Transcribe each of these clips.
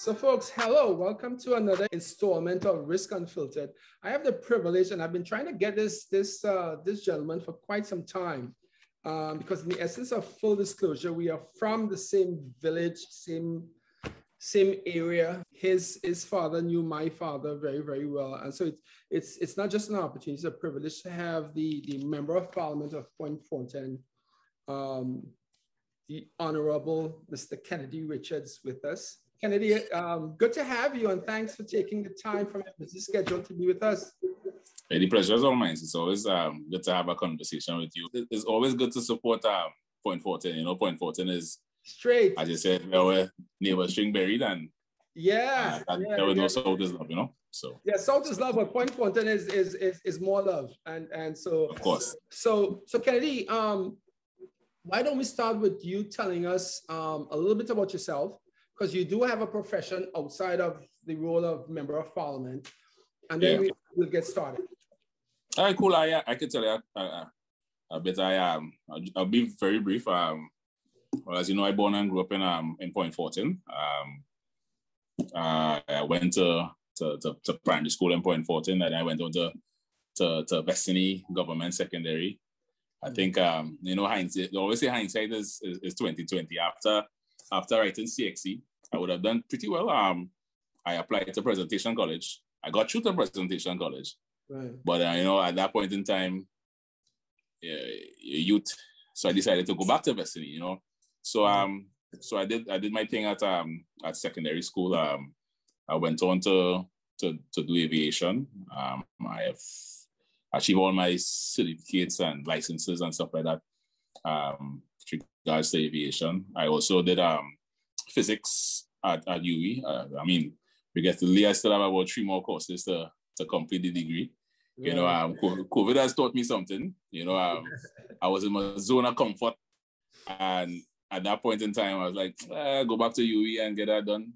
So, folks, hello. Welcome to another installment of Risk Unfiltered. I have the privilege, and I've been trying to get this this uh, this gentleman for quite some time, um, because in the essence of full disclosure, we are from the same village, same same area. His his father knew my father very very well, and so it's it's it's not just an opportunity; it's a privilege to have the the member of parliament of Point Fortin, um, the Honorable Mr. Kennedy Richards, with us. Kennedy, um, good to have you, and thanks for taking the time from your busy schedule to be with us. Hey, the pleasure is all mine. It's always um, good to have a conversation with you. It's always good to support um, Point Fortin. You know, Point Fortin is straight. As you said, our neighbor Stringberry and yeah, uh, yeah, there was yeah. no South is love, you know. So yeah, South is love, but Point Fortin is is is, is more love, and and so of course. So so Kennedy, um, why don't we start with you telling us um, a little bit about yourself? Because you do have a profession outside of the role of member of parliament, and then yeah. we will get started. All right, cool. I I can tell you a, a, a bit. I um I'll, be very brief. Um, well, as you know, I born and grew up in um in Point Fortin. Um, uh, I went to, to to, to primary school in Point Fortin, and I went on to to, to Vessigny Government Secondary. I think um you know hindsight. Say hindsight is is, is twenty twenty. After after writing CXC, I would have done pretty well. Um, I applied to Presentation College. I got through to Presentation College. Right. But, uh, you know, at that point in time, uh, youth, so I decided to go back to Vessigny, you know. So, um, so I did, I did my thing at, um, at secondary school. Um, I went on to, to, to do aviation. Um, I have achieved all my certificates and licenses and stuff like that. Um, regards to aviation. I also did, um, physics at, at UWI. Uh, I mean, we get to I still have about three more courses to, to complete the degree. You know, um, COVID has taught me something. You know, um, I was in my zone of comfort. And at that point in time, I was like, eh, go back to UWI and get that done.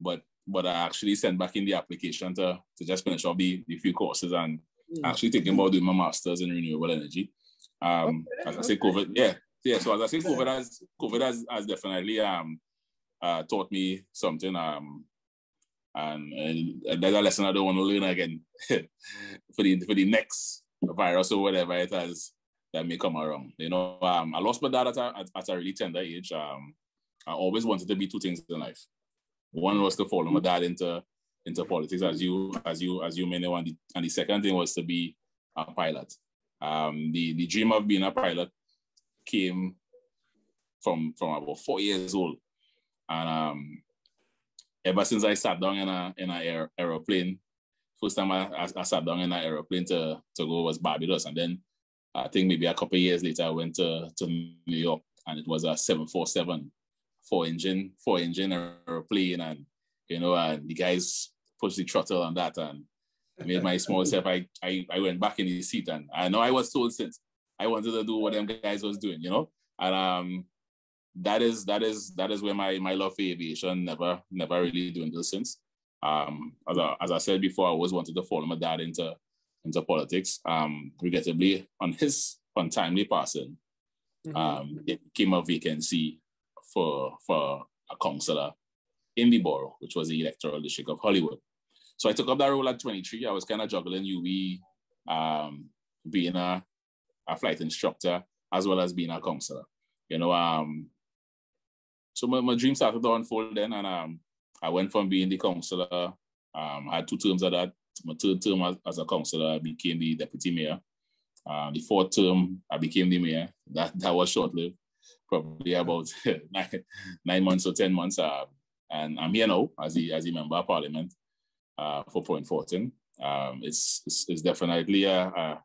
But but I actually sent back in the application to, to just finish off the, the few courses and mm. actually thinking about doing my master's in renewable energy. Um, okay, as I say, COVID, yeah, yeah. So as I say, COVID has COVID has, has definitely um uh, taught me something. Um, and, and that's a lesson I don't want to learn again for the for the next virus or whatever it has that may come around. You know, um, I lost my dad at a, at, at a really tender age. Um, I always wanted to be two things in life. One was to follow my dad into into politics, as you as you as you may know, and the, and the second thing was to be a pilot. Um, the the dream of being a pilot came from from about four years old. And um, ever since I sat down in a in an aeroplane, first time I, I, I, sat down in an aeroplane to, to go was Barbados. And then I think maybe a couple years later, I went to, to New York and it was a 747 four engine, four engine aeroplane. And, you know, and the guys pushed the throttle on that and made my small self. I, I, I went back in the seat and I know I was told since I wanted to do what them guys was doing, you know? And um, that is that is that is where my my love for aviation never never really dwindled since. Um, as I, as I said before, I always wanted to follow my dad into into politics. Um, regrettably, on his untimely passing, mm-hmm. um, it came a vacancy for for a councillor in the borough, which was the electoral district of Hollywood. So I took up that role at 23. I was kind of juggling UWI, um, being a, a flight instructor, as well as being a councillor. You know, um, so my, my dream started to unfold then, and um, I went from being the councillor. Um, I had two terms of that. My third term as, as a councillor, I became the deputy mayor. Um, the fourth term, I became the mayor. That that was short lived, probably about nine, nine months or ten months. Uh, and I'm here now as a as the member of parliament uh, for Point Fortin. Um, it's, it's, it's definitely a, a,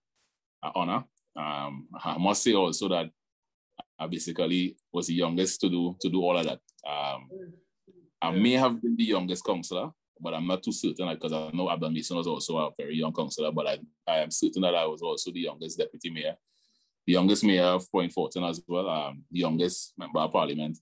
a honor. Um, I must say also that I basically was the youngest to do to do all of that. Um, I may have been the youngest councillor, but I'm not too certain because I know Abdul Mason was also a very young councillor, but I, I am certain that I was also the youngest deputy mayor, the youngest mayor of Point Fortin as well, um, the youngest member of parliament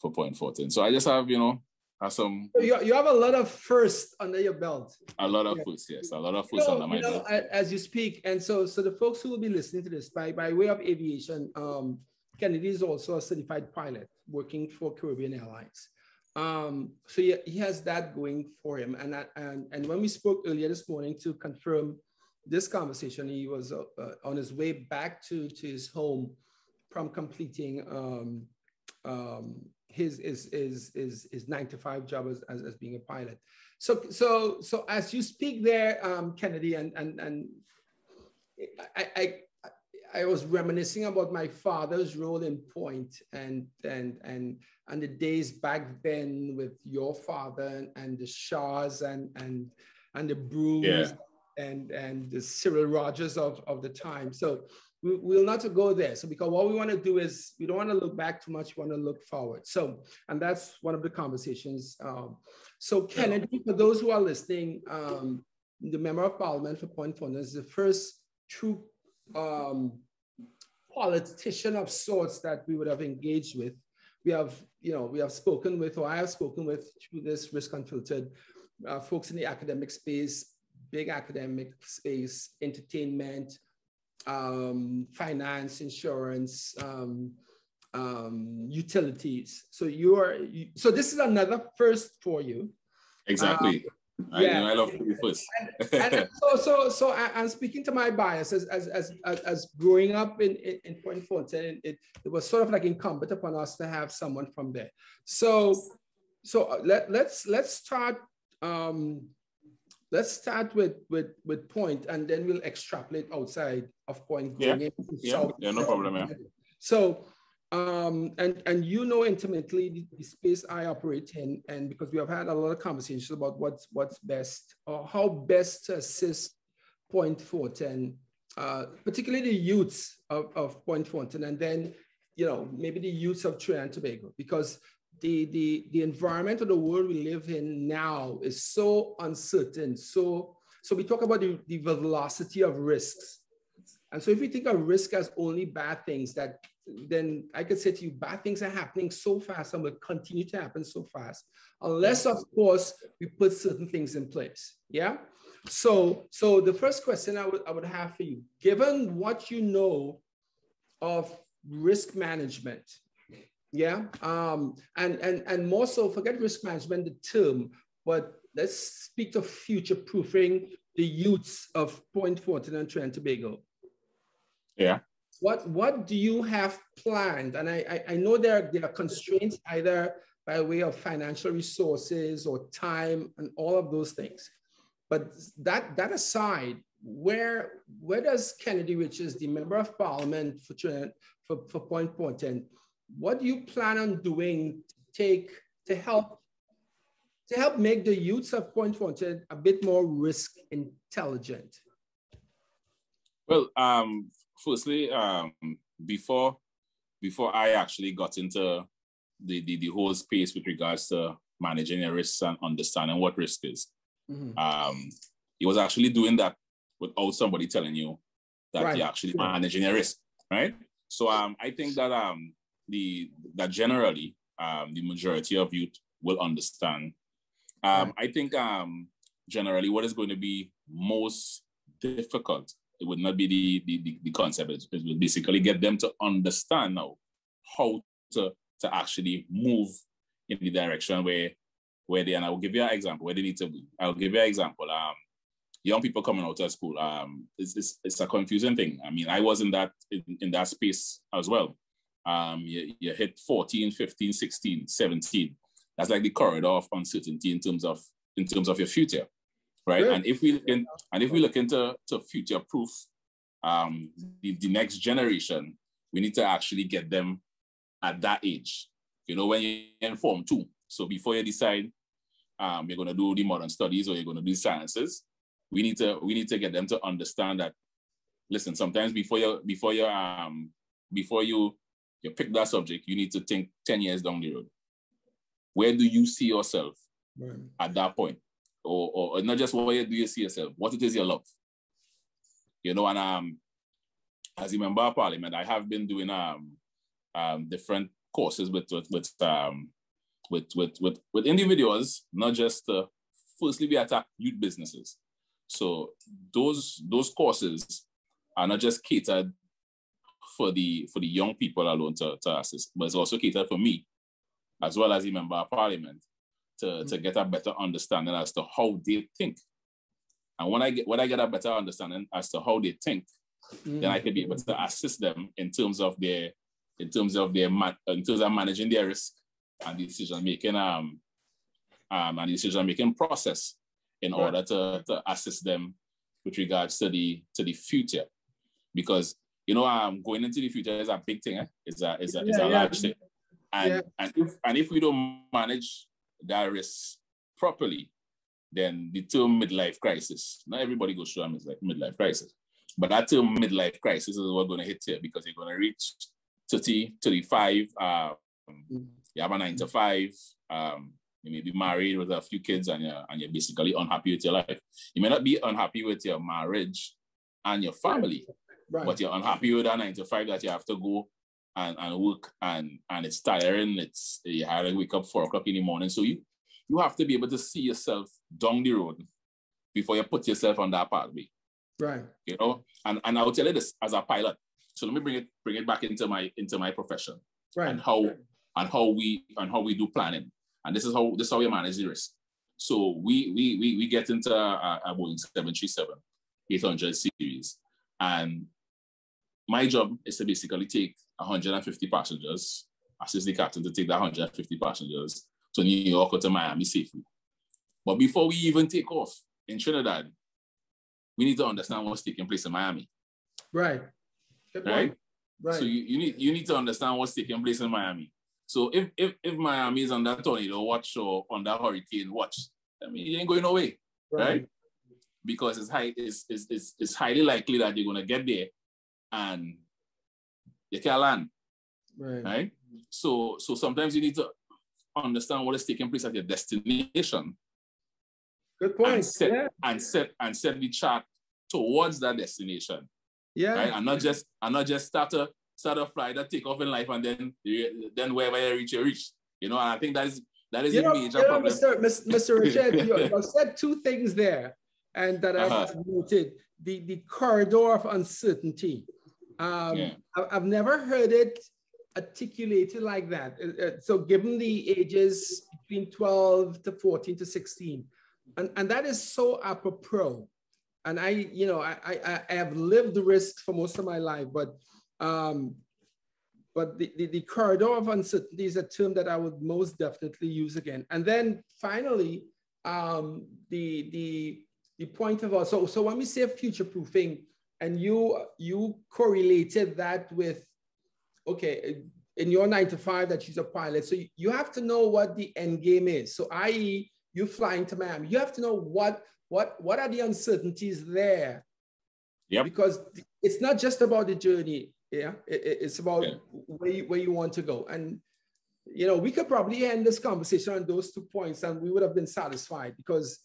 for Point Fortin. So I just have, you know, have some. You, you have a lot of firsts under your belt. A lot of yeah. firsts, yes, a lot of firsts you know, under my know, belt. As you speak, and so so the folks who will be listening to this by by way of aviation, um, Kennedy is also a certified pilot working for Caribbean Airlines. Um, so he, he has that going for him. And, and, and when we spoke earlier this morning to confirm this conversation, he was uh, uh, on his way back to, to his home from completing um, um, his, his, his, his, his nine to five job as, as, as, being a pilot. So, so, so as you speak there, um, Kennedy, and, and, and I, I, I was reminiscing about my father's role in Point and and and and the days back then with your father and, and the Shaws and and and the Bruce yeah. and and the Cyril Rogers of, of the time. So we, will not go there. So because what we want to do is we don't want to look back too much. We want to look forward. So and that's one of the conversations. Um, so Kennedy, for those who are listening, um, the member of parliament for Point Fortin is the first true um, politician of sorts that we would have engaged with. We have, you know, we have spoken with, or I have spoken with through this risk unfiltered uh, folks in the academic space, big academic space, entertainment, um, finance, insurance, um, um, utilities. So you are, you, so this is another first for you. Exactly. I, yeah. I love to be first. and, and so, so, so I, am speaking to my bias as, as, as, as growing up in, in, in Point Fortin, it, it was sort of like incumbent upon us to have someone from there. So, so uh, let, let's, let's start, um, let's start with, with, with Point and then we'll extrapolate outside of Point. Yeah, yeah, yeah, no problem. Yeah. So um, and, and you know intimately the, space I operate in, and because we have had a lot of conversations about what's, what's best or how best to assist Point Fortin, uh, particularly the youths of, of Point Fortin, and then, you know, maybe the youths of Trinidad and Tobago, because the, the, the environment of the world we live in now is so uncertain. So, so we talk about the, the velocity of risks. And so if we think of risk as only bad things that then I could say to you, bad things are happening so fast and will continue to happen so fast, unless, of course, we put certain things in place. Yeah. So, so the first question I would, I would have for you, given what you know of risk management, yeah, um, and and and more so, forget risk management, the term, but let's speak of future proofing the youths of Point Fortin and Trinidad Tobago. Yeah what what do you have planned? And I, I, I know there, there are constraints either by way of financial resources or time and all of those things. But that, that aside, where, where does Kennedy, which is the member of parliament for, for, for Point what do you plan on doing to take to help to help make the youths of Point a bit more risk intelligent? Well, um, firstly, um, before before I actually got into the, the, the whole space with regards to managing your risks and understanding what risk is, mm-hmm. um, he was actually doing that without somebody telling you that right. you're actually managing your risk, right? So um, I think that um, the that generally um, the majority of youth will understand. Um, right. I think um, generally what is going to be most difficult it would not be the, the, the, the concept. It, it would basically get them to understand now how to, to actually move in the direction where where they and I will give you an example where they need to be. I'll give you an example. Um, young people coming out of school, um, it's, it's, it's a confusing thing. I mean, I was in that in, in that space as well. Um, you, you hit 14, 15, 16, 17. That's like the corridor of uncertainty in terms of in terms of your future right? Good. And if we look in, and if we look into to future proof, um, the, the next generation, we need to actually get them at that age. You know, when you're in form two. So before you decide um, you're going to do the modern studies or you're going to do sciences, we need to we need to get them to understand that. Listen, sometimes before you before you um before you you pick that subject, you need to think ten years down the road. Where do you see yourself right. at that point? Or, or not just what do you see yourself, what it is you love. You know, and um, as a member of parliament, I have been doing um, um different courses with with with um with with with, with individuals, not just uh, firstly we attack youth businesses. So those those courses are not just catered for the for the young people alone to, to assist, but it's also catered for me, as well as a member of parliament, to, mm-hmm. to get a better understanding as to how they think. And when I get when I get a better understanding as to how they think, mm-hmm. then I can be able to assist them in terms of their in terms of their in terms of managing their risk and decision making um, um and decision making process in right. order to, to assist them with regards to the to the future. Because you know, um, going into the future is a big thing. Eh? It's a it's a, it's a yeah. large thing. And yeah. and if and if we don't manage that risk properly, then the term midlife crisis. Not everybody goes through a midlife crisis, but that term midlife crisis is what's going to hit you because you're going to reach 30, 35. Um, you have a nine to five. Um, you may be married with a few kids and you're, and you're basically unhappy with your life. You may not be unhappy with your marriage and your family, right. but you're unhappy with that nine to five that you have to go and, and work and, and it's tiring. It's you have to wake up four o'clock in the morning. So you you have to be able to see yourself down the road before you put yourself on that pathway. Right. You know, and, and I will tell you this as a pilot. So let me bring it bring it back into my into my profession. Right. And how right. and how we and how we do planning. And this is how this is how we manage the risk. So we we we, we get into a, a Boeing 737 800 series. And my job is to basically take 150 passengers, assist the captain to take that 150 passengers to New York or to Miami safely. But before we even take off in Trinidad, we need to understand what's taking place in Miami. Right. Right. Right. So you, you need you need to understand what's taking place in Miami. So if if, if Miami is on that tornado watch or on that hurricane watch, I mean you ain't going away, right? right? Because it's high it's, it's, it's, it's highly likely that you're gonna get there and you can't land. Right. Right. So so sometimes you need to understand what is taking place at your destination. Good point. And set, yeah. and set and set the chart towards that destination. Yeah. Right. And not just and not just start a start a flight that take off in life and then then wherever you reach, you reach. You know, and I think that is that is you a know, major you know, problem. Mr. Mr. Richard, you, you said two things there, and that uh-huh. I've noted the the corridor of uncertainty. Um, yeah. I've never heard it articulated like that. Uh, uh, so given the ages between 12 to 14 to 16, and, and that is so apropos. And I, you know, I, I, I have lived the risk for most of my life, but um, but the, the, the, corridor of uncertainty is a term that I would most definitely use again. And then finally, um, the, the, the point of, so, so when we say future proofing, and you, you correlated that with okay, in your nine to five that she's a pilot. So you have to know what the end game is. So i.e. you flying to Miami, you have to know what, what, what are the uncertainties there. Yeah. Because it's not just about the journey. Yeah. It, it's about yeah. where, you, where you want to go. And, you know, we could probably end this conversation on those two points and we would have been satisfied because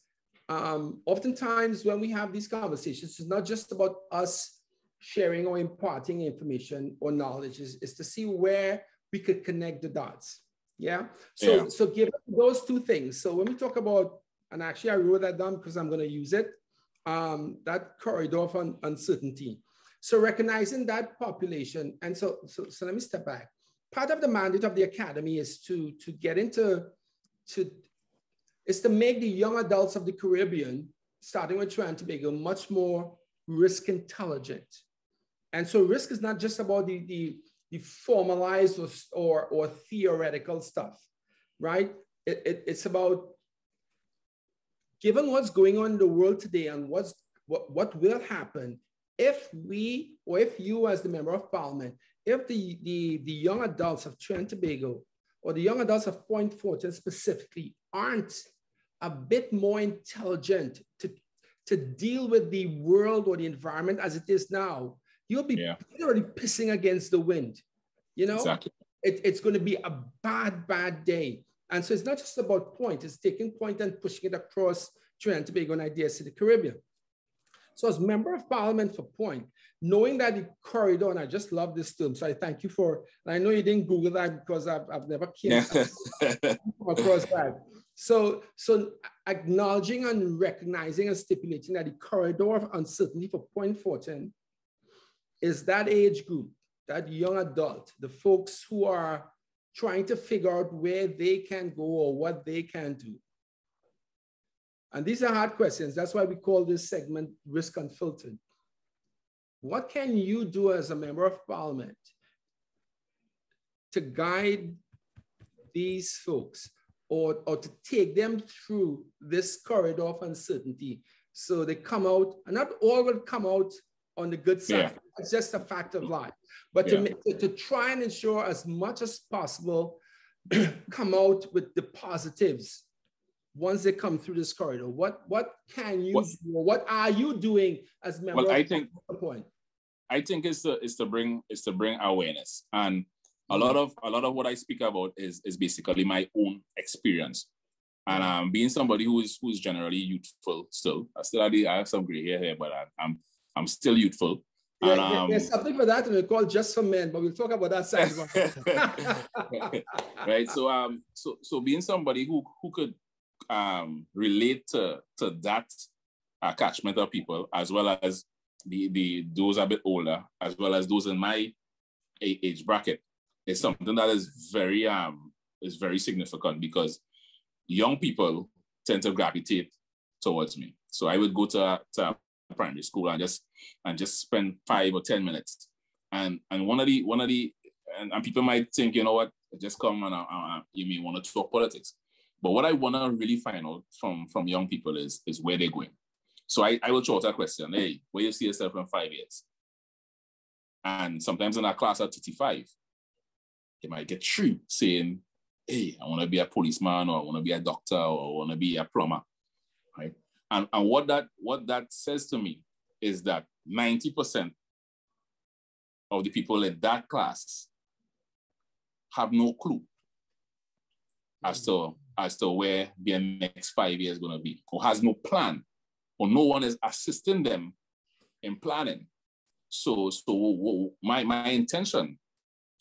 um, oftentimes when we have these conversations, it's not just about us sharing or imparting information or knowledge is, is to see where we could connect the dots. Yeah. So, yeah. so give those two things. So when we talk about, and actually I wrote that down because I'm going to use it, um, that corridor of un uncertainty. So recognizing that population. And so, so, so let me step back. Part of the mandate of the academy is to, to get into, to, is to make the young adults of the Caribbean, starting with Trinidad and Tobago, much more risk intelligent. And so risk is not just about the, the, the formalized or, or, or, theoretical stuff, right? It, it, it's about given what's going on in the world today and what's, what, what will happen if we, or if you as the member of parliament, if the, the, the young adults of Trinidad and Tobago or the young adults of Point Fortin specifically aren't a bit more intelligent to, to deal with the world or the environment as it is now, you'll be yeah. literally pissing against the wind. You know, exactly. it, it's going to be a bad, bad day. And so it's not just about point, it's taking point and pushing it across Trinidad and Tobago and ideas to the Caribbean. So as member of parliament for Point, knowing that the corridor, and I just love this term, so I thank you for, I know you didn't Google that because I've, I've never came across that. So, so acknowledging and recognizing and stipulating that the corridor of uncertainty for Point Fortin is that age group, that young adult, the folks who are trying to figure out where they can go or what they can do. And these are hard questions. That's why we call this segment Risk Unfiltered. What can you do as a member of parliament to guide these folks or, or to take them through this corridor of uncertainty so they come out, and not all will come out on the good side. Yeah. It's just a fact of life. But yeah. to, to try and ensure as much as possible come out with the positives once they come through this corridor? What what can you what, do? What are you doing as members? Well, I think the point. I think it's to is to bring is to bring awareness, and a lot of a lot of what I speak about is is basically my own experience, and um, being somebody who is who's generally youthful still. I still have, I have some gray hair here, but I, I'm I'm still youthful. Yeah, and, um, there's something for that we call just for men, but we'll talk about that side. right. So um so so being somebody who who could um relate to to that uh, catchment of people as well as the the those a bit older as well as those in my age bracket is something that is very um is very significant because young people tend to gravitate towards me. So I would go to, to primary school and just and just spend five or ten minutes. And and one of the one of the and, and people might think, you know what, just come and uh, uh, you may want to talk politics. But what I want to really find out from from young people is is where they're going. So I, I will throw out a question, hey, where you see yourself in five years? And sometimes in our class at 35, they might get through saying, hey, I want to be a policeman or I want to be a doctor or I want to be a plumber, right? And, and what that what that says to me is that 90% of the people in that class have no clue as to as to where their next five years going to be, or has no plan, or no one is assisting them in planning. So, so my my intention,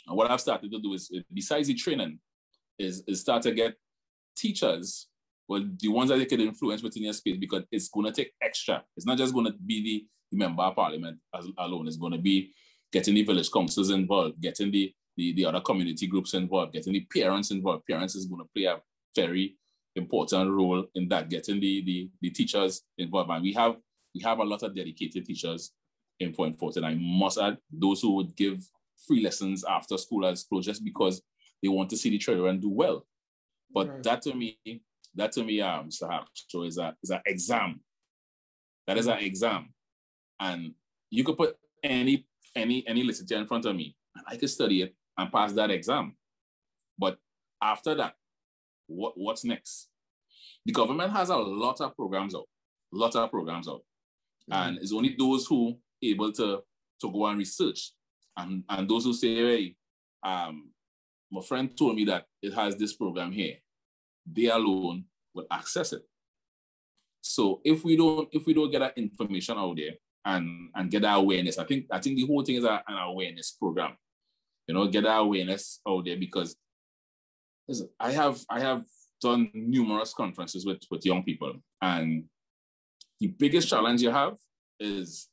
and what I've started to do is, eh, besides the training, is, is start to get teachers well, the ones that they can influence within your space because it's going to take extra. It's not just going to be the, member of parliament as, alone. It's going to be getting the village councils involved, getting the, the, the other community groups involved, getting the parents involved. Parents is going to play a very important role in that, getting the, the, the teachers involved. And we have we have a lot of dedicated teachers in Point Fortin. I must add those who would give free lessons after school as closed just because they want to see the children do well. But right. that to me that to me, um, Mr. so is a is an exam. That is an exam, and you could put any any any literature in front of me, and I could study it and pass that exam. But after that, what what's next? The government has a lot of programs out, lot of programs out, mm-hmm. and it's only those who able to to go and research, and and those who say, hey, um, my friend told me that it has this program here they alone will access it. So if we don't if we don't get that information out there and and get that awareness, I think I think the whole thing is a, an awareness program. You know, get that awareness out there because listen, I have I have done numerous conferences with with young people, and the biggest challenge you have is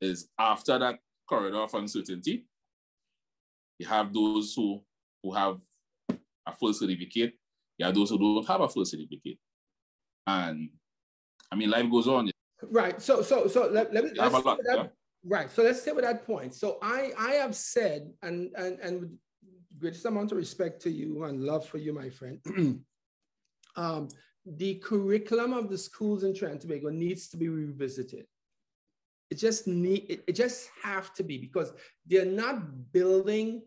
is after that corridor of uncertainty, you have those who who have a full certificate there are those who don't have a full certificate. And I mean, life goes on. Right. So, so, so let, let me, let's lot, that, yeah. right. So let's stay with that point. So I, I have said, and, and, and with greatest amount of respect to you and love for you, my friend, um, the curriculum of the schools in Trinidad and Tobago needs to be revisited. It just need, it, it just have to be because they're not building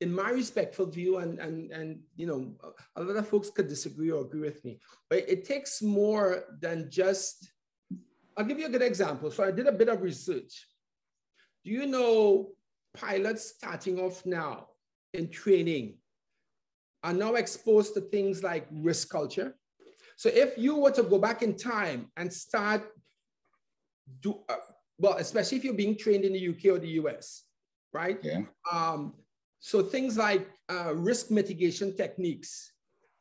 in my respectful view, and, and, and you know, a lot of folks could disagree or agree with me, but it takes more than just, I'll give you a good example. So I did a bit of research. Do you know pilots starting off now in training are now exposed to things like risk culture? So if you were to go back in time and start do, uh, well, especially if you're being trained in the UK or the US, right? Yeah. Um, so things like uh, risk mitigation techniques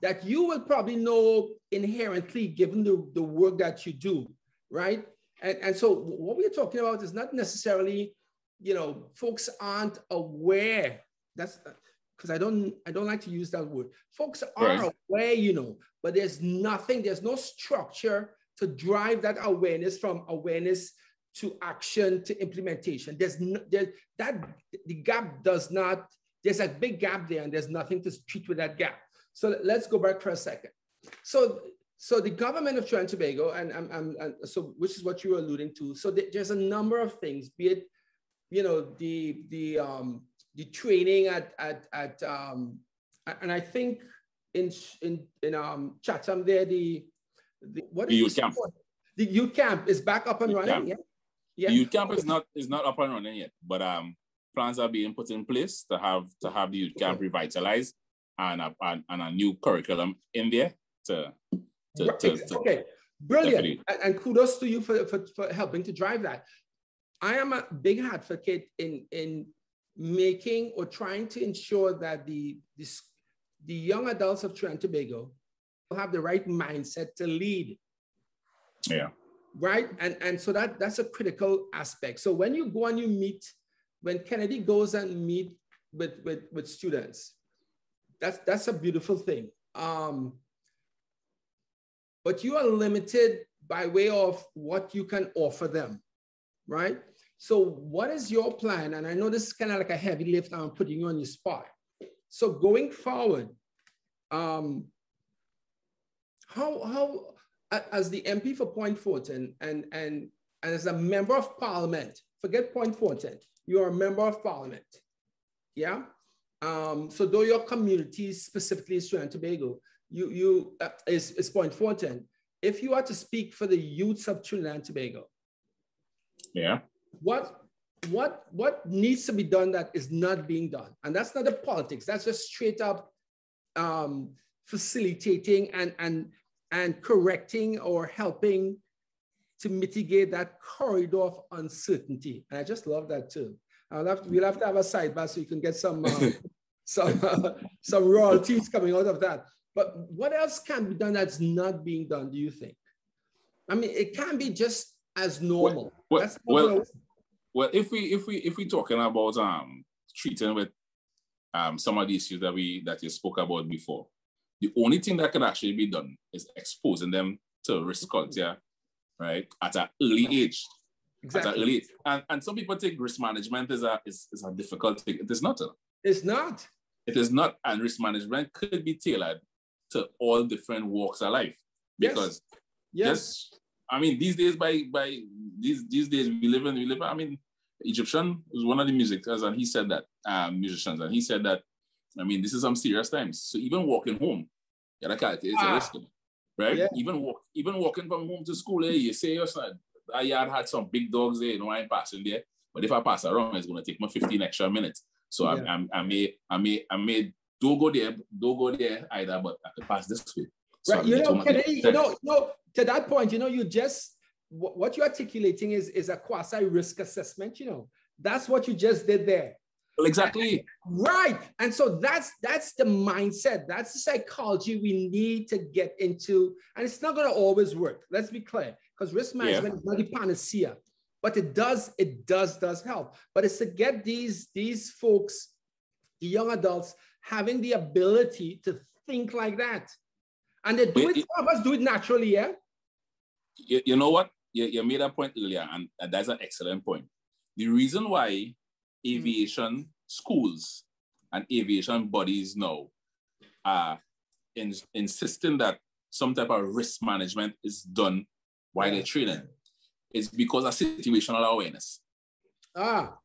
that you will probably know inherently given the, the work that you do, right? And, and so what we're talking about is not necessarily, you know, folks aren't aware. That's because I don't I don't like to use that word. Folks are right. aware, you know, but there's nothing, there's no structure to drive that awareness from awareness to action to implementation. There's no, there, that the gap does not, there's a big gap there and there's nothing to treat with that gap. So let's go back for a second. So, so the government of Trinidad and Tobago, and, and, and, so which is what you were alluding to. So there's a number of things, be it, you know, the the um, the training at at at um, and I think in in in um Chatham there the the what the youth camp. The youth camp is back up and youth running. Camp. Yeah. Yeah. The youth camp is not is not up and running yet, but um plans are being put in place to have to have the youth camp revitalized and a, and, and a new curriculum in there to, to, right. to, to okay brilliant and, and kudos to you for, for, for helping to drive that i am a big advocate in in making or trying to ensure that the, the, the young adults of Trinidad and Tobago have the right mindset to lead. Yeah. Right. And, and so that, that's a critical aspect. So when you go and you meet, when Kennedy goes and meet with, with, with students, that's, that's a beautiful thing. Um, but you are limited by way of what you can offer them, right? So what is your plan? And I know this is kind of like a heavy lift. I'm putting you on your spot. So going forward, um, how how as the MP for Point Fortin and and and as a member of Parliament, forget Point Fortin, you are a member of Parliament, yeah. Um, so though your community specifically is Trinidad and Tobago, you you uh, is is Point Fortin. If you are to speak for the youths of Trinidad and Tobago, yeah, what what what needs to be done that is not being done and that's not the politics that's just straight up um, facilitating and and and correcting or helping to mitigate that corridor of uncertainty. And i just love that too. I'll have to, we'll have to have a sidebar so you can get some uh, some uh, some royalties coming out of that. But what else can be done that's not being done do you think? I mean it can be just as normal. Well, well, well well, if we if we if we talking about um treating with um some of the issues that we that you spoke about before, the only thing that can actually be done is exposing them to risk culture, right, at an early age. Exactly. At an early age. And, and some people think risk management is a is, is a difficult thing. It is not. A, it's not. It is not. And risk management could be tailored to all different walks of life. Because yes. yes. I mean, these days by by these these days we live in we live. I mean, Egyptian was one of the musicians, and he said that um, musicians, and he said that I mean this is some serious times. So even walking home, yeah, that is ah. a risk, right? Yeah. Even walk, even walking from home to school, eh, you say your son, I yard had some big dogs there, you know, I ain't passing there. But if I pass around, it's gonna take me 15 extra minutes. So yeah. I, I, I may, I may, I may don't go there, don't go there either, but I can pass this way. So right. You know, can I, you know, you know, to that point, you know, you just what you're articulating is, is a quasi risk assessment, you know. That's what you just did there. Exactly. Right. And so that's that's the mindset. That's the psychology we need to get into. And it's not going to always work. Let's be clear. Because risk management yeah. is not a panacea. But it does, it does, does help. But it's to get these, these folks, the young adults, having the ability to think like that. And they do it, it, some of us do it naturally, yeah? You, you know what? you, you made a point earlier, and that's an excellent point. The reason why aviation mm. schools and aviation bodies now are in, insisting that some type of risk management is done while yeah. they're training is because of situational awareness. Ah.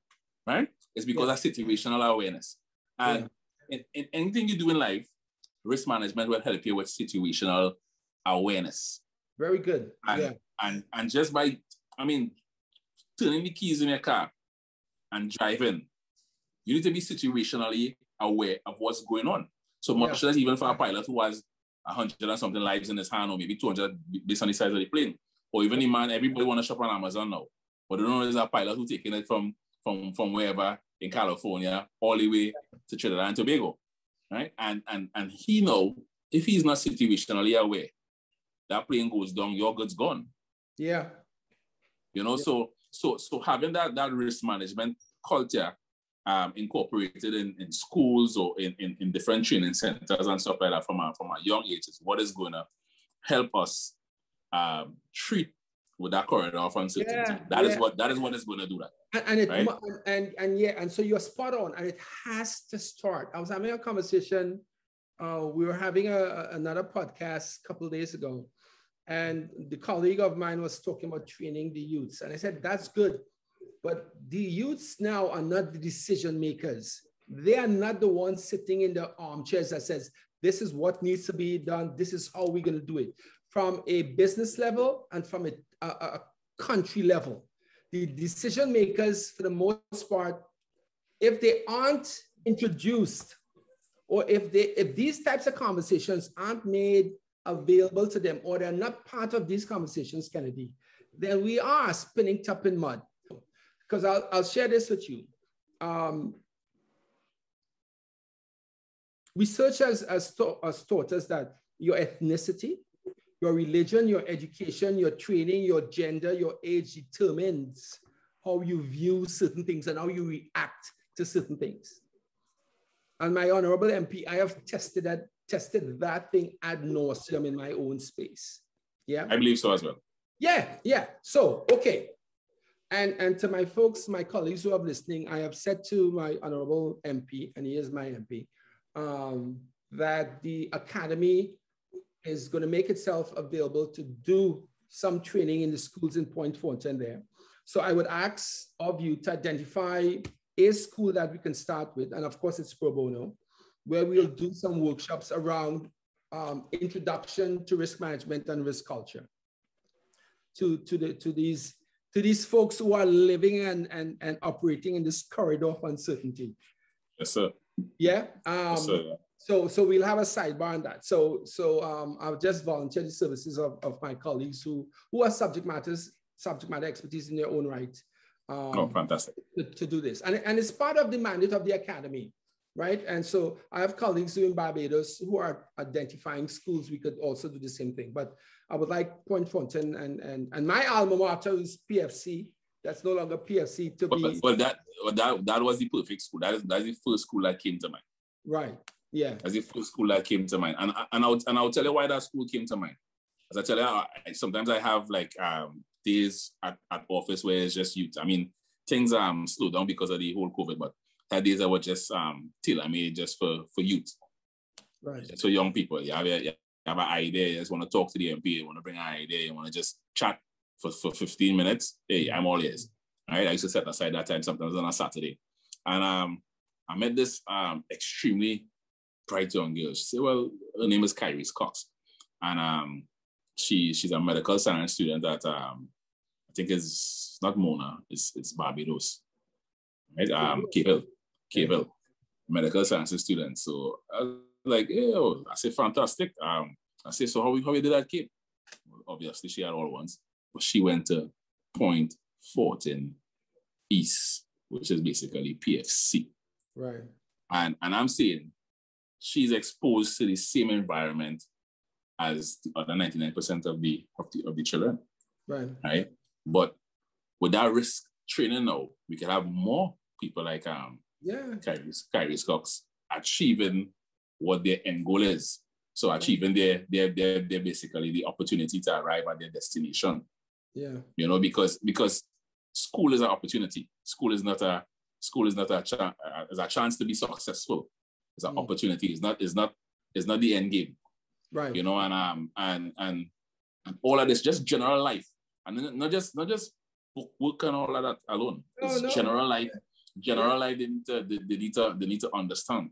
Right? It's because yeah. of situational awareness. And yeah. in, in anything you do in life, risk management will help you with situational awareness. Very good. And, yeah and and just by I mean turning the keys in your car and driving, you need to be situationally aware of what's going on. So much yeah. as even for a pilot who has a hundred and something lives in his hand, or maybe 200 based on the size of the plane, or even the man, everybody want to shop on Amazon now. But they don't know there's a pilot who's taking it from from from wherever in California all the way to Trinidad and Tobago, right? And and and he know if he's not situationally aware, that plane goes down, your goods gone. Yeah. You know, yeah. so so so having that that risk management culture um, incorporated in, in schools or in, in, in, different training centers and stuff like that from a, from a young age is what is going to help us um, treat with that corridor of uncertainty. Yeah, that yeah. is what that is what is going to do that. And and, it, right? and, and yeah, and so you're spot on, and it has to start. I was having a conversation. Uh, we were having a, another podcast a couple days ago, and the colleague of mine was talking about training the youths, and I said that's good, but the youths now are not the decision makers. They are not the ones sitting in the armchairs that says this is what needs to be done. This is how we're going to do it from a business level and from a, a, a country level. The decision makers, for the most part, if they aren't introduced or if they if these types of conversations aren't made available to them or they're not part of these conversations, Kennedy, then we are spinning top in mud. Because I'll, I'll share this with you. Um, research has, has, has taught us that your ethnicity, your religion, your education, your training, your gender, your age determines how you view certain things and how you react to certain things. And my honorable MP, I have tested that, tested that thing ad nauseum in my own space. Yeah. I believe so as well. Yeah, yeah. So, okay. And, and to my folks, my colleagues who are listening, I have said to my honorable MP, and he is my MP, um, that the academy is going to make itself available to do some training in the schools in Point Fortin there. So I would ask of you to identify a school that we can start with, and of course it's pro bono, where we'll do some workshops around um, introduction to risk management and risk culture. To, to, the, to, these, to these folks who are living and, and, and operating in this corridor of uncertainty. Yes, sir. Yeah. Um, yes, sir. So, so we'll have a sidebar on that. So, so um, I'll just volunteer the services of, of my colleagues who, who are subject matters, subject matter expertise in their own right. Um, oh, fantastic. To, to, do this. And, and it's part of the mandate of the academy, right? And so I have colleagues in Barbados who are identifying schools. We could also do the same thing. But I would like Point Fortin and, and, and my alma mater is PFC. That's no longer PFC to be. Well, that, that, that was the perfect school. That is, that is the first school that came to mind. Right. Yeah. As the first school that came to mind. And, and, I'll, and I'll tell you why that school came to mind. As I tell you, I, sometimes I have like um, days at, at office where it's just youth. I mean, things um slow down because of the whole COVID, but that I was just um tailor made just for, for youth. Right. Just for young people. You have, you have an idea, you just want to talk to the MP, you want to bring an idea, you want to just chat for, for 15 minutes. Hey, I'm all ears. All right. I used to set aside that time sometimes on a Saturday. And um I met this um extremely bright young girl. She said, well, her name is Kyrie Cox. And um, she she's a medical science student at, um, I think it's not Mona, it's, it's Barbados, right? Um, Cave Hill, Hill, medical sciences student. So I was like, oh, I said, fantastic. Um, I said, so how, how you did that, Cape? Well, obviously, she had all ones, but she went to Point Fortin East, which is basically PFC. Right. And, and I'm saying she's exposed to the same environment as the other 99% of the, of the of the children. Right. Right. But with that risk training now, we can have more people like um yeah Kyrie, Kyrie Cox achieving what their end goal is. So achieving their, their their their basically the opportunity to arrive at their destination. Yeah. You know, because because school is an opportunity. School is not a school is not a, cha- is a chance to be successful. It's an mm. opportunity. It's not. It's not. It's not the end game. Right. You know, and um and and and all of this, just general life, and not just not just book work and all of that alone. It's no. general life. General life. They need to. They, they, need to. They need to understand.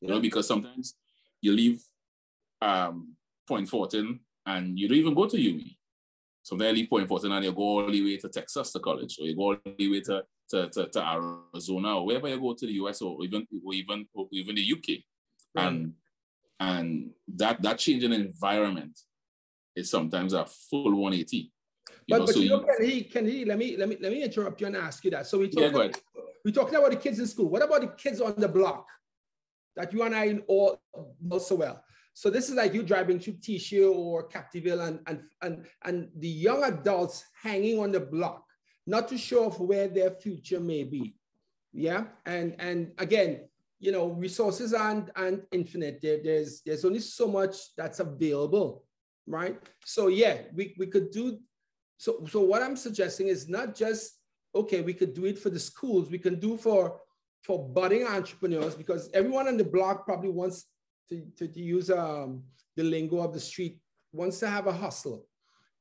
You know, because sometimes you leave um Point Fortin and you don't even go to UWI. Sometimes you leave Point Fortin and you go all the way to Texas to college, or you go all the way to to, to, to Arizona or wherever you go to the US or even or even or even the UK. Right. And and that that changing environment is sometimes a full 180. You but, know, but so you know, can he can he let me let me let me interrupt you and ask you that. So we talking, yeah, about, we talking about the kids in school. What about the kids on the block that you and I all know so well? So this is like you driving through Techier or Cap-de-Ville and, and, and, and the young adults hanging on the block not to show off where their future may be. Yeah, and and again, you know, resources aren't, aren't infinite. There, there's there's only so much that's available, right? So yeah, we, we could do so. So what I'm suggesting is not just okay, we could do it for the schools, we can do for for budding entrepreneurs because everyone on the block probably wants to, to, to use um, the lingo of the street, wants to have a hustle.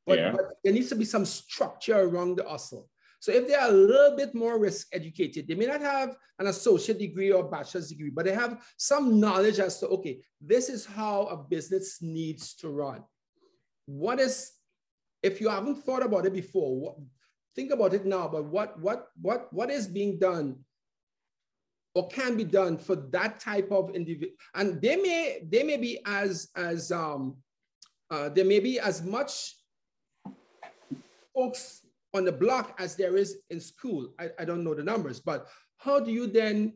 But, yeah. but there needs to be some structure around the hustle. So if they are a little bit more risk educated, they may not have an associate degree or bachelor's degree, but they have some knowledge as to, okay, this is how a business needs to run. What is, if you haven't thought about it before, what, think about it now, but what, what, what, what is being done or can be done for that type of individual? And they may, they may be as, as um, uh, there may be as much folks on the block as there is in school. I, I don't know the numbers, but how do you then,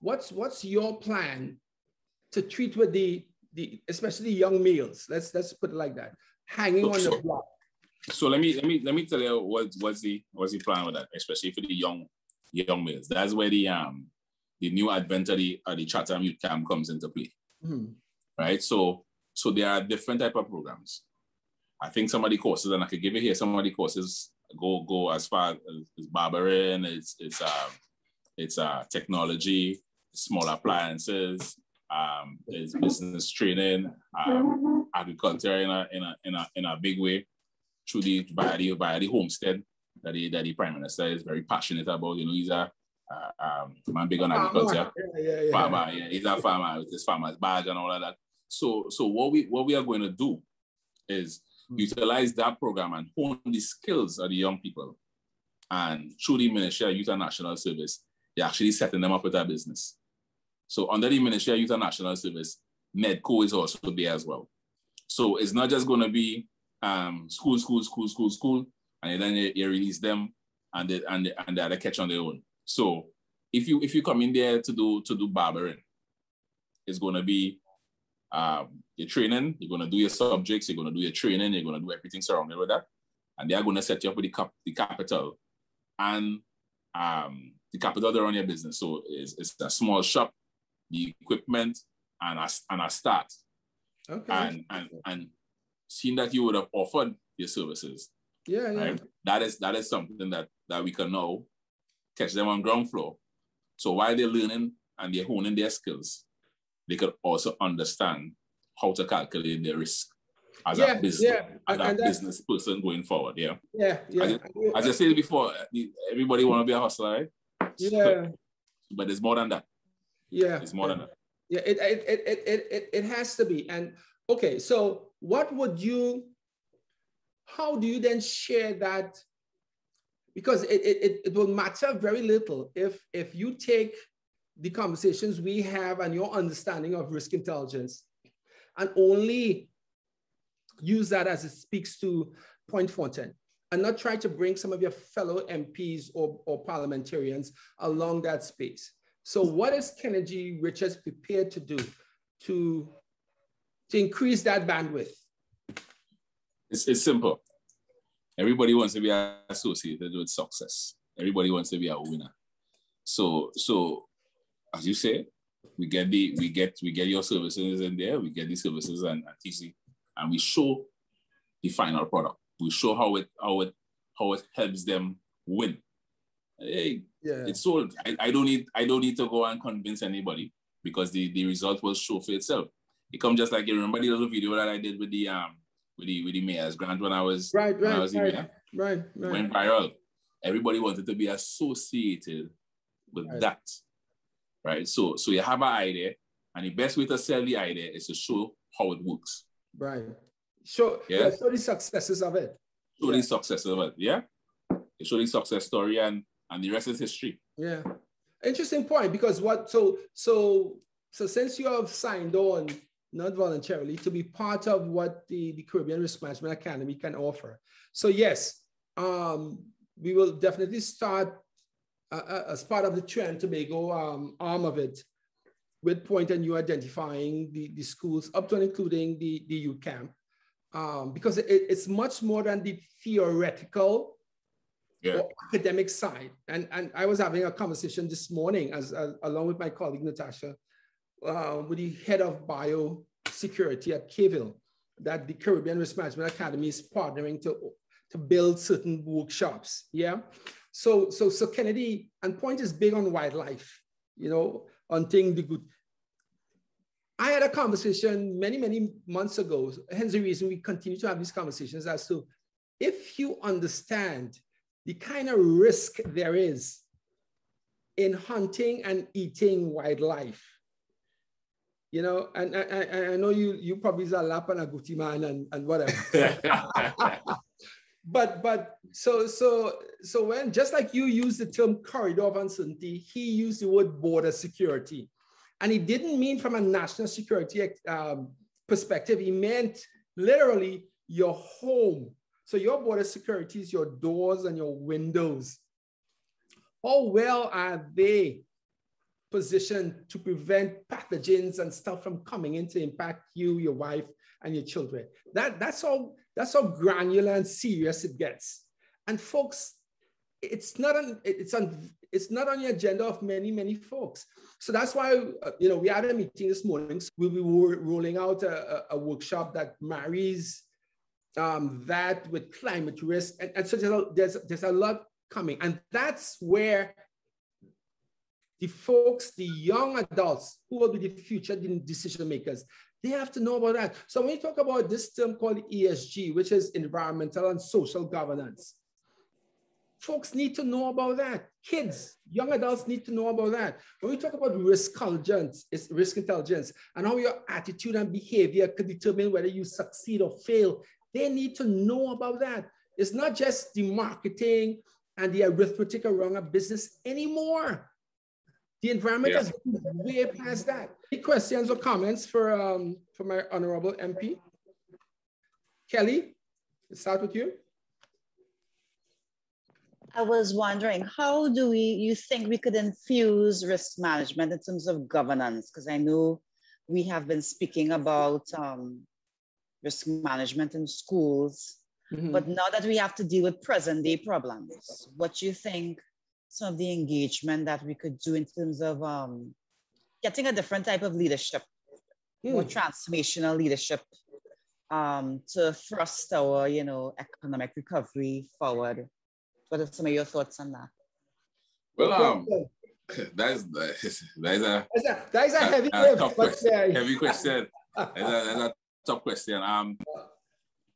what's, what's your plan to treat with the, the especially young males? Let's, let's put it like that, hanging on the block. So let me let me let me tell you what what's the what's the plan with that, especially for the young young males. That's where the um the new advent of the, of the Chatham Youth Camp comes into play. Mm-hmm. Right. So so there are different type of programs. I think some of the courses, and I could give you here some of the courses go go as far as, as barbering, it's it's um it's uh technology, small appliances, um, there's business training, um, agriculture in a in a in a in a big way through the by the by the homestead that the that the prime minister is very passionate about. You know, he's a uh, um, man big on agriculture, yeah, yeah, yeah. farmer. Yeah, he's a farmer with his farmer's badge and all of that. So so what we what we are going to do is mm. utilize that program and hone the skills of the young people. And through the Ministry of Youth and National Service, they're actually setting them up with a business. So under the Ministry of Youth and National Service, NEDCO is also there as well. So it's not just going to be um, school, school, school, school, school, and then you, you release them and they, and they, and they catch on their own. So if you if you come in there to do to do barbering, it's going to be um, your training. You're going to do your subjects. You're going to do your training. You're going to do everything surrounding with that, and they are going to set you up with the cap, the capital and um, the capital to run your business. So it's, it's a small shop, the equipment, and a, and a start. Okay. And and and seeing that you would have offered your services. Yeah, yeah. Right? That is that is something that that we can now catch them on ground floor. So while they're learning and they're honing their skills, they could also understand how to calculate their risk as yeah, a business, yeah. as and, a business person going forward. Yeah. Yeah. Yeah. As, as I said before, everybody want to be a hustler, right? Yeah. But there's more than that. Yeah. It's more than that. Yeah, it, it, it, it, it, it has to be. And okay, so what would you, how do you then share that because it, it, it will matter very little if, if you take the conversations we have and your understanding of risk intelligence and only use that as it speaks to Point Fortin and not try to bring some of your fellow MPs or, or parliamentarians along that space. So what is Kennedy Richards prepared to do to, to increase that bandwidth? It's, it's simple. Everybody wants to be associated with success. Everybody wants to be a winner. So, so as you say, we get the we get we get your services in there, we get the services and, and TC, and we show the final product. We show how it how it how it helps them win. Hey, yeah. it's sold. I, I don't need I don't need to go and convince anybody because the, the result will show for itself. It comes just like you remember the little video that I did with the um with the with the mayor's grant when I was right, right, I was right, mayor. right, right. Went viral. Everybody wanted to be associated with right. that. Right. So so you have an idea, and the best way to sell the idea is to show how it works. Right. Show yeah, yeah show the successes of it. Show yeah. the successes of it. Yeah. You show the success story and and the rest is history. Yeah. Interesting point because what so so so since you have signed on not voluntarily, to be part of what the, the Caribbean Risk Management Academy can offer. So yes, um, we will definitely start uh, uh, as part of the Trinidad Tobago um, arm of it with Point and you identifying the, the schools up to and including the, the camp. Um, because it, it's much more than the theoretical yeah. or academic side. And, and I was having a conversation this morning as, as along with my colleague Natasha, uh, with the head of biosecurity at KVIL, that the Caribbean Risk Management Academy is partnering to, to build certain workshops. Yeah. So, so, so Kennedy and Point is big on wildlife, you know, on thing the good. I had a conversation many, many months ago. Hence the reason we continue to have these conversations as to if you understand the kind of risk there is in hunting and eating wildlife. You know, and I, I know you you probably is a lappe and a guti man and, and whatever. but but so so so when just like you use the term corridor of uncertainty, he used the word border security. And he didn't mean from a national security um, perspective, he meant literally your home. So your border security is your doors and your windows. How well are they positioned to prevent pathogens and stuff from coming in to impact you, your wife, and your children? That, that's, how, that's how granular and serious it gets. And folks, it's not on, it's on, it's not on the agenda of many, many folks. So that's why, uh, you know, we had a meeting this morning. So we'll be rolling out a, a, a workshop that marries um, that with climate risk. And, and so there's a, there's, there's a lot coming. And that's where the folks, the young adults who will be the future decision makers, they have to know about that. So when we talk about this term called ESG, which is environmental and social governance, folks need to know about that. Kids, young adults need to know about that. When we talk about risk intelligence, it's risk intelligence and how your attitude and behavior could determine whether you succeed or fail, they need to know about that. It's not just the marketing and the arithmetic around a business anymore. The environment yeah. has way past that. Any questions or comments for, um, for my honorable MP? Kelly, let's start with you. I was wondering, how do we, you think we could infuse risk management in terms of governance? Because I know we have been speaking about um, risk management in schools, mm-hmm. but now that we have to deal with present day problems, what do you think some of the engagement that we could do in terms of um, getting a different type of leadership, mm. more transformational leadership um, to thrust our, you know, economic recovery forward? What are some of your thoughts on that? Well, um, that's that is a that is a, heavy a, a tough question. heavy question. that's, a, that's a tough question. Um,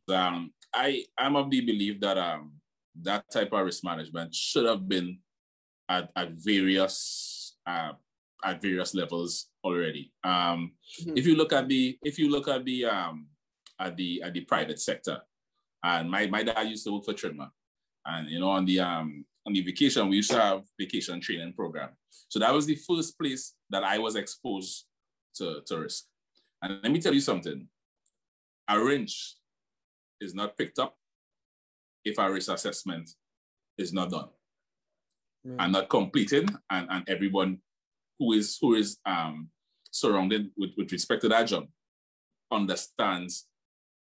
um, I I'm of the belief that um that type of risk management should have been at, at various uh, at various levels already. Um, mm-hmm. If you look at the if you look at the um at the at the private sector, and my my dad used to work for Trinmar, and you know, on the um on the vacation, we used to have vacation training program. So that was the first place that I was exposed to, to risk. And let me tell you something. A wrench is not picked up if a risk assessment is not done mm. and not completed, and, and everyone who is who is um surrounded with, with respect to that job understands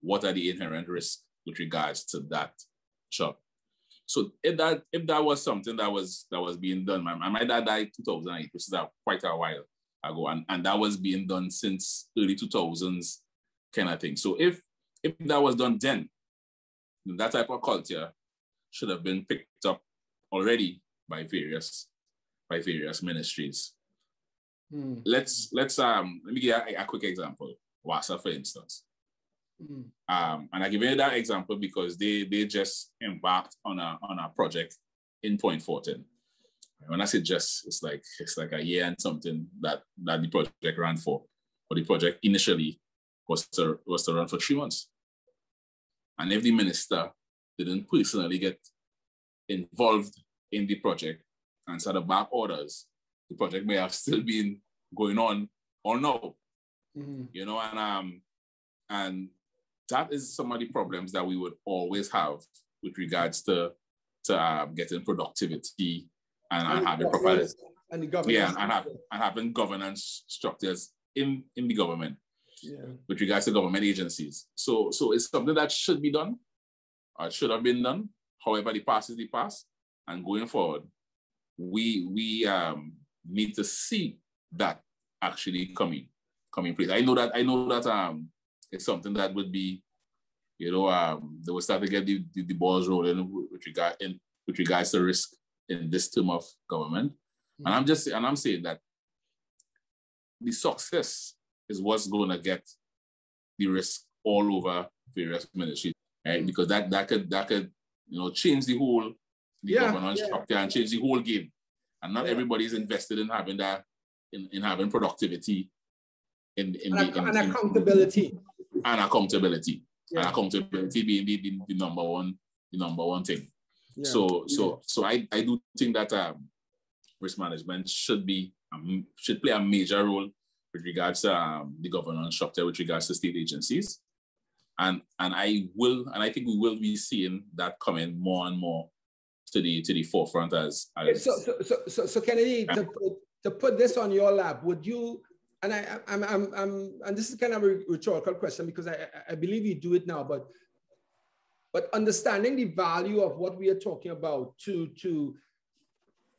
what are the inherent risks with regards to that job. So if that if that was something that was that was being done, my, my dad died 2008, which is quite a while ago, and, and that was being done since early 2000s kind of thing. So if if that was done then, that type of culture should have been picked up already by various by various ministries. Hmm. Let's let's um let me give a, a quick example. WASA, for instance. Mm. Um, and I give you that example because they they just embarked on a on a project in Point Fortin. When I say just, it's like it's like a year and something that that the project ran for. But the project initially was to was to run for three months. And if the minister didn't personally get involved in the project and set up back orders, the project may have still been going on or no. Mm-hmm. You know, and um and that is some of the problems that we would always have with regards to to uh, getting productivity and, and, and having proper and the government yeah and, have, and having governance structures in in the government yeah. with regards to government agencies. So so it's something that should be done or should have been done. However, the past is the past. And going forward, we we um, need to see that actually coming coming place. I know that I know that um it's something that would be, you know, um they will start to get the, the, the balls rolling with regard in with regards to risk in this term of government. Mm-hmm. And I'm just and I'm saying that the success is what's going to get the risk all over various ministries, right? Because that that could that could you know change the whole yeah, governance yeah. structure and change the whole game. And not yeah. everybody's invested in having that in, in having productivity in, in and, the, in, and accountability. And accountability. And accountability being the, the, the, number one, the number one thing. So so so I, I do think that um, risk management should be um, should play a major role with regards to um, the governance structure with regards to state agencies. And and I will and I think we will be seeing that coming more and more to the to the forefront as, eh, as so, so so so so Kennedy to put, to put this on your lap, would you and I I'm I'm, I'm and this is kind of a rhetorical question because I I believe you do it now, but but understanding the value of what we are talking about to to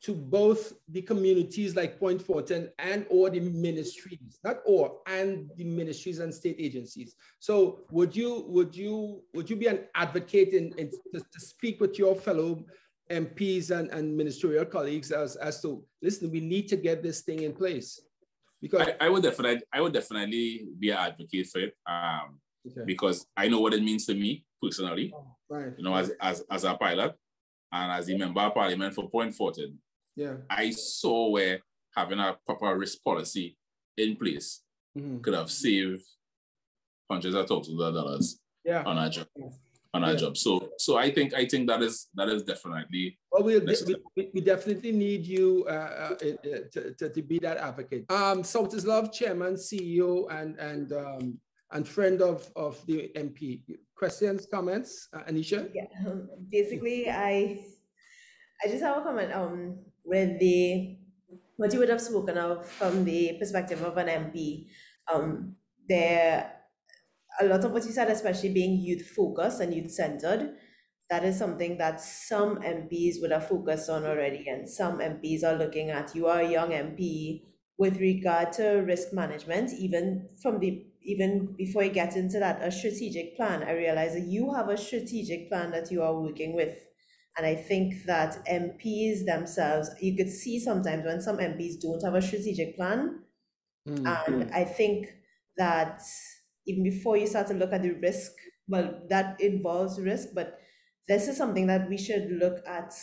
to both the communities like Point Fortin and or the ministries, not or and the ministries and state agencies. So would you would you would you be an advocate in, in to, to, speak with your fellow MPs and, and ministerial colleagues as, as to listen, we need to get this thing in place? Because I, I would definitely I would definitely be an advocate for it. Um, okay. because I know what it means to me personally. Oh, right. You know, as, as as a pilot and as a member of parliament for Point Fortin yeah. I saw where having a proper risk policy in place mm-hmm. could have saved hundreds of thousands of dollars yeah. on our job. On our yeah. job. So so I think I think that is that is definitely well we, we, we definitely need you uh, uh, to, to, to, be that advocate. Um South is Love chairman, CEO and and um and friend of, of the MP. Questions, comments, uh, Anisha? Yeah, um, basically, I I just have a comment. Um, with the what you would have spoken of from the perspective of an MP, um, there a lot of what you said, especially being youth focused and youth centered, that is something that some MPs would have focused on already, and some MPs are looking at. You are a young MP with regard to risk management, even from the even before you get into that, a strategic plan. I realize that you have a strategic plan that you are working with and I think that MPs themselves, you could see sometimes when some MPs don't have a strategic plan. Mm-hmm. And I think that even before you start to look at the risk, well, that involves risk, but this is something that we should look at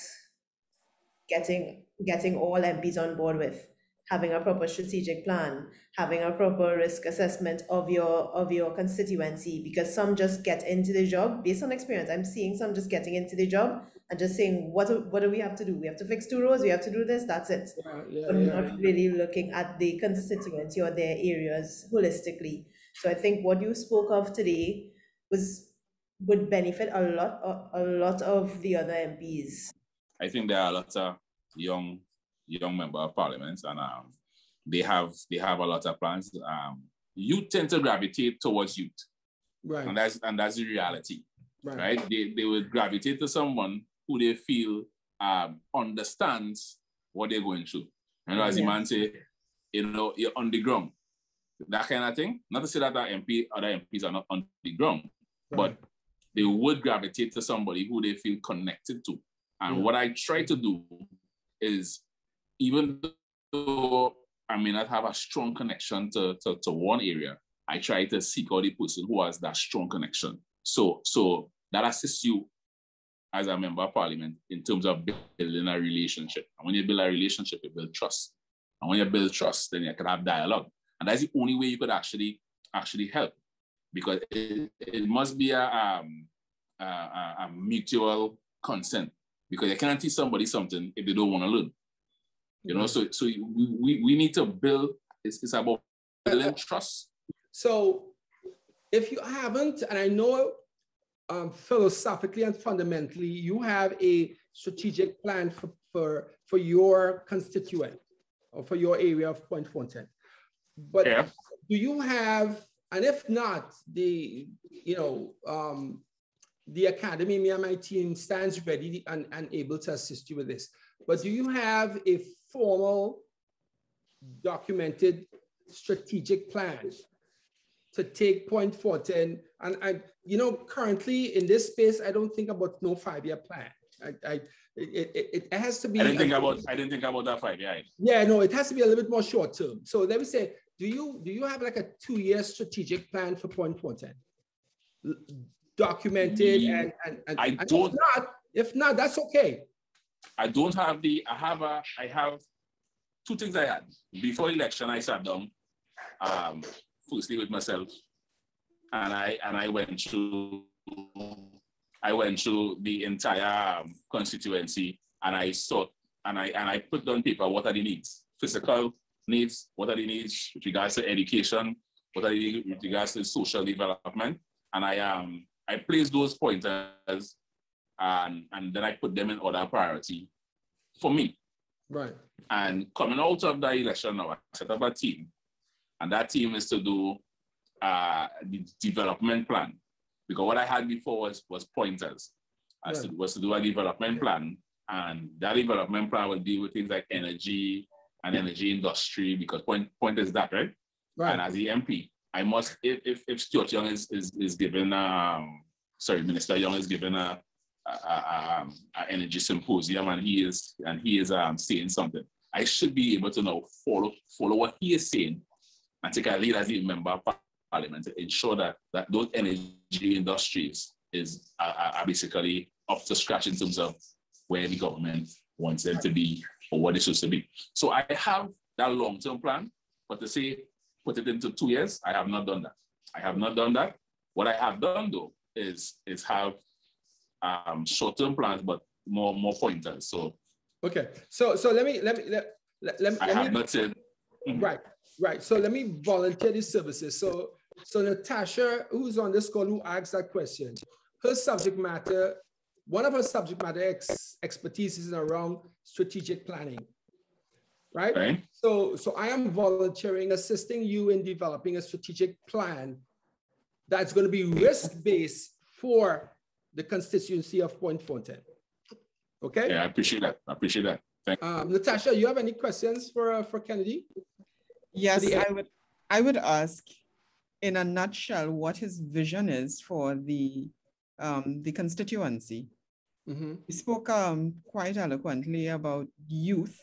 getting getting all MPs on board with having a proper strategic plan, having a proper risk assessment of your of your constituency because some just get into the job based on experience. I'm seeing some just getting into the job and just saying what do, what do we have to do? We have to fix two roads, we have to do this, that's it. Yeah, yeah, but yeah, not really looking at the constituency or their areas holistically. So I think what you spoke of today was would benefit a lot a, a lot of the other MPs. I think there are a lot of young young member of parliament, and um, they have they have a lot of plans. Um, youth tend to gravitate towards youth, right? And that's and that's the reality, right? right? They they would gravitate to someone who they feel um, understands what they're going through. And as the man say, you know, you're on the ground. That kind of thing. Not to say that our MP, other MPs are not on the ground, right. but they would gravitate to somebody who they feel connected to. And yeah. what I try to do is even though I may not have a strong connection to, to, to one area, I try to seek out the person who has that strong connection. So, so that assists you as a member of parliament in terms of building a relationship. And when you build a relationship, you build trust. And when you build trust, then you can have dialogue. And that's the only way you could actually actually help. Because it, it must be a, um, a, a, mutual consent. Because you can't teach somebody something if they don't want to learn. You know, so so we, we, we need to build, it's, it's about building trust. So if you haven't, and I know um, philosophically and fundamentally, you have a strategic plan for, for, for your constituent or for your area of Point Fortin. But yeah. do you have, and if not, the, you know, um, the academy, me and my team stands ready and, and able to assist you with this. But do you have a formal, documented strategic plan to take Point Fortin? And I, you know, currently in this space, I don't think about no five-year plan. I, I it, it, it, has to be. I didn't think about. I didn't think about that five year. Yeah, no, it has to be a little bit more short term. So let me say, do you do you have like a two year strategic plan for Point Fortin? documented and, and, and I and don't if not, if not, that's okay. I don't have the I have a I have two things I had. Before election I sat down um firstly with myself and I and I went through I went through the entire um, constituency and I saw and I and I put down paper what are the needs physical needs what are the needs with regards to education what are the needs with regards to social development and I um I place those pointers and, and then I put them in order priority for me. Right. And coming out of the election now, I set up a team. And that team is to do uh, the development plan. Because what I had before was, was pointers. I right. was to do a development plan. And that development plan will deal with things like energy and energy industry, because point, point is that, right? Right. And as the MP, I must, if, if, if Stuart Young is, is, is given, um, sorry, Minister Young is given a, a, a, um, a, energy symposium and he is, and he is um, saying something, I should be able to now follow, follow what he is saying and take a lead as a member of parliament to ensure that, that those energy industries is are, are basically up to scratch in terms of where the government wants them to be or what it's supposed to be. So I have that long-term plan, but to say put it into two years. I have not done that. I have not done that. What I have done though is is have um, short-term plans, but more more pointers. So okay. So so let me let me let, let, let, I let have me, not said mm-hmm. right right. So let me volunteer these services. So so Natasha, who's on this call, who asked that question, her subject matter, one of her subject matter ex, expertise is around strategic planning right? right? So, so I am volunteering, assisting you in developing a strategic plan that's going to be risk-based for the constituency of Point Fortin. Okay? Yeah, I appreciate that. I appreciate that. Thank um, Natasha, you have any questions for, uh, for Kennedy? Yes, I would, I would ask in a nutshell what his vision is for the, um, the constituency. Mm-hmm. He spoke um, quite eloquently about youth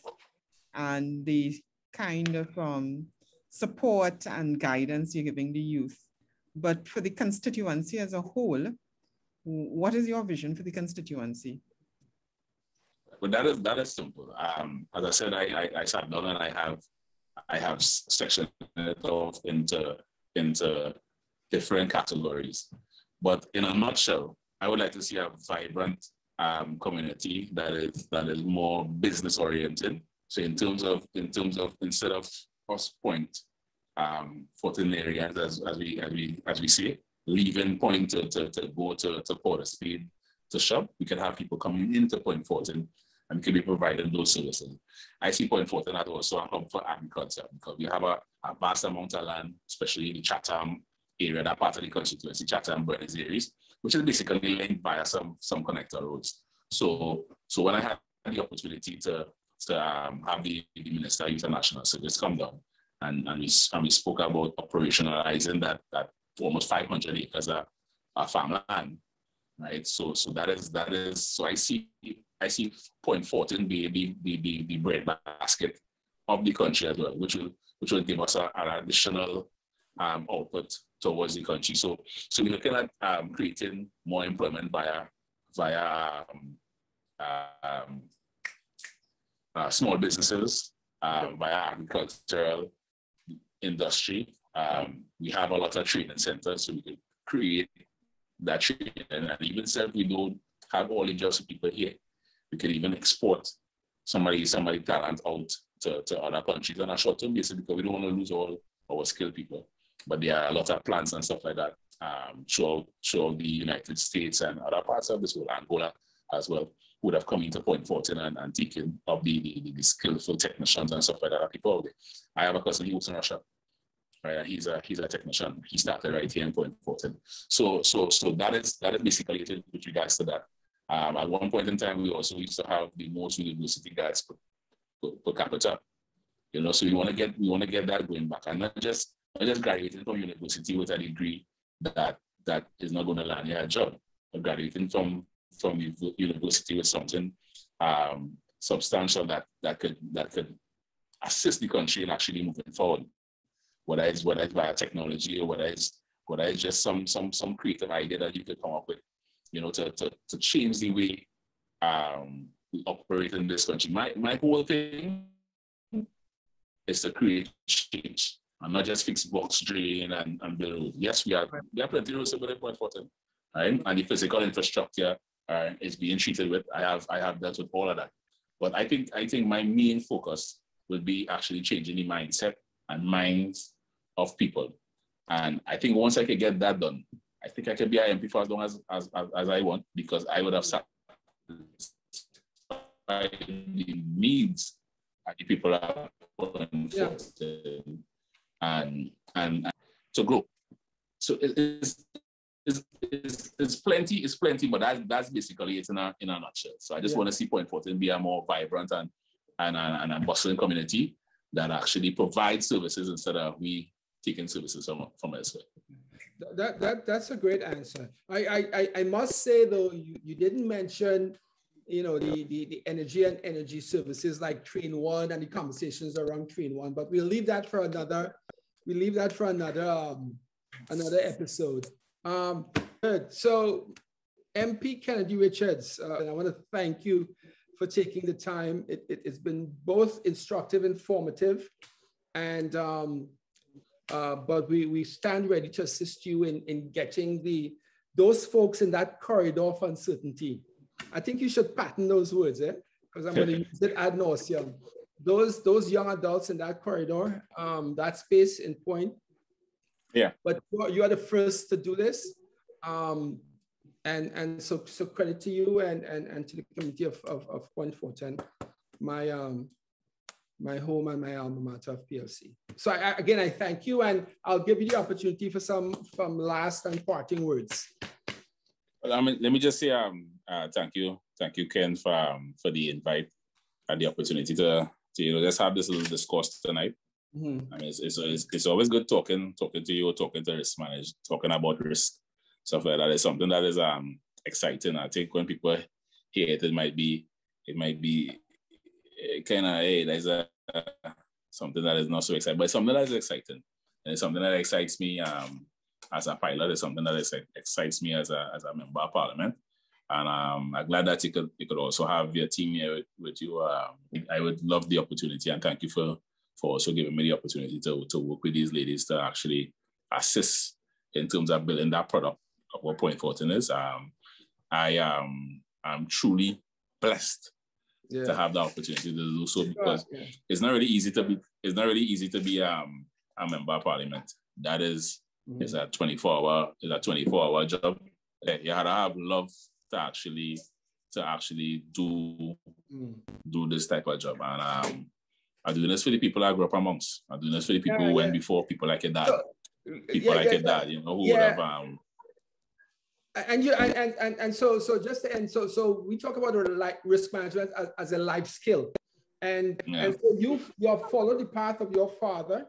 and the kind of um, support and guidance you're giving the youth. But for the constituency as a whole, what is your vision for the constituency? Well, that is that is simple. Um, as I said, I, I, I sat down and I have I have sectioned it off into into different categories. But in a nutshell, I would like to see a vibrant um, community that is that is more business oriented, so in terms of in terms of instead of cost point um, Fortin areas as, as we as we as we see leaving point to, to, to go to, to Porterspeed to shop, we can have people coming into Point Fortin and we can be providing those services. I see Point Fortin as also a hub for agriculture because we have a, a vast amount of land, especially in the Chatham area, that part of the constituency, Chatham Buenos Ayres, which is basically linked via some some connector roads. So so when I had the opportunity to to um, have the, the Minister International Service come down. And, and, we, and we spoke about operationalizing that, that almost 500 acres of, of farmland, right? So, so that is, that is, so I see, I see Point Fortin be the, the, the, the bread basket of the country as well, which will, which will give us a, an additional um, output towards the country. So, so we're looking at um, creating more employment via, via um, um, uh, small businesses um, via agricultural industry. Um, we have a lot of training centers, so we can create that training. And even if we don't have all the jobs people here, we can even export somebody somebody talent out to, to other countries on a short-term basis because we don't want to lose all our skilled people. But there are a lot of plans and stuff like that um, throughout, throughout the United States and other parts of this world, Angola as well would have come into Point Fortin and, and taken of the, the, the, skillful technicians and stuff like that people. I have a cousin, he works in Russia. right? He's a he's a technician. He started right here in Point Fortin. So so so that is that is basically it with regards to that. Um, at one point in time, we also used to have the most university guys per, per, per capita. You know, so we want to get we want to get that going back, and not just not just graduating from university with a degree that that is not going to land you a job, but graduating from from university with something um, substantial that that could that could assist the country in actually moving forward. Whether it's whether it's via technology or whether it's whether it's just some some some creative idea that you could come up with, you know, to to, to change the way um, we operate in this country. My my whole thing is to create change and not just fix box drain and, and build. Yes, we are we have plenty of over point important, right? And the physical infrastructure uh, is being treated with. I have I have dealt with all of that. But I think I think my main focus would be actually changing the mindset and minds of people. And I think once I can get that done, I think I can be IMP for as long as, as, as, as I want because I would have satisfied the needs of the people are yeah. And, and, and to grow. So it is it's, it's, it's, plenty, it's plenty, but that, that's basically it in a, in a nutshell. So I just yeah. want to see Point Fortin be a more vibrant and, and, and, and a bustling community that actually provides services instead of we taking services from, from elsewhere. That, that, that's a great answer. I, I, I must say though, you, you didn't mention you know, the, the, the energy and energy services like Train One and the conversations around Train One, but we'll leave that for another, we leave that for another, um, another episode. Um, good. So, MP Kennedy Richards, uh, and I want to thank you for taking the time. It, it, has been both instructive, informative, and um, uh, but we, we stand ready to assist you in, in getting the those folks in that corridor of uncertainty. I think you should pattern those words, eh? Because I'm going to use it ad nauseum. Those those young adults in that corridor, um, that space in point, yeah. But you are the first to do this. Um, and and so so credit to you and and, and to the committee of, of, of Point Fortin, my um my home and my alma mater of PLC. So I, again, I thank you and I'll give you the opportunity for some from last and parting words. Well, I mean, let me just say um, uh, thank you. Thank you, Ken, for, um, for the invite and the opportunity to, to, you know, just have this little discourse tonight. Mm-hmm. I mean, it's, it's, it's, always good talking, talking to you, talking to risk managers, talking about risk, stuff like that. It's something that is um exciting. I think when people hear it, it might be, it might be eh, kind of, hey, there's a uh, something that is not so exciting, but something that is exciting. And it's something that excites me um, as a pilot. It's something that is, excites me as a, as a member of parliament. And um, I'm glad that you could, you could also have your team here with, with you. Um, I would love the opportunity and thank you for for also giving me the opportunity to, to work with these ladies to actually assist in terms of building that product of what Point Fortin is. Um, I am um, I'm truly blessed yeah. to have the opportunity to do so because yeah. it's not really easy to be it's not really easy to be um, a member of parliament. That is mm-hmm. it's a 24 hour it's a 24 hour job. You have to have love to actually to actually do mm. do this type of job. And um I'm doing this for the people I grew up amongst. I'm doing this for the people yeah, who went before, people like your dad, so, people yeah, like yeah, your dad, you know, who would have um and you and, and and and so so just and so so we talk about like risk management as, as a life skill and and so you you have followed the path of your father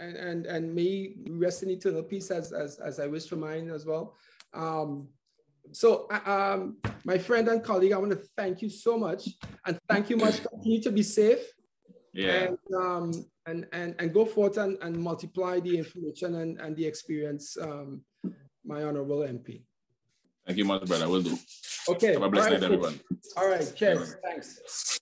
and and and me rest in eternal peace as as, as i wish for mine as well um so um my friend and colleague i want to thank you so much and thank you much. Continue to be safe. Yeah. And um and and, and go forth and, and multiply the information and, and the experience um my honorable mp thank you much brother. Will do. Okay. Have a blessed right, night everyone. All right cheers thanks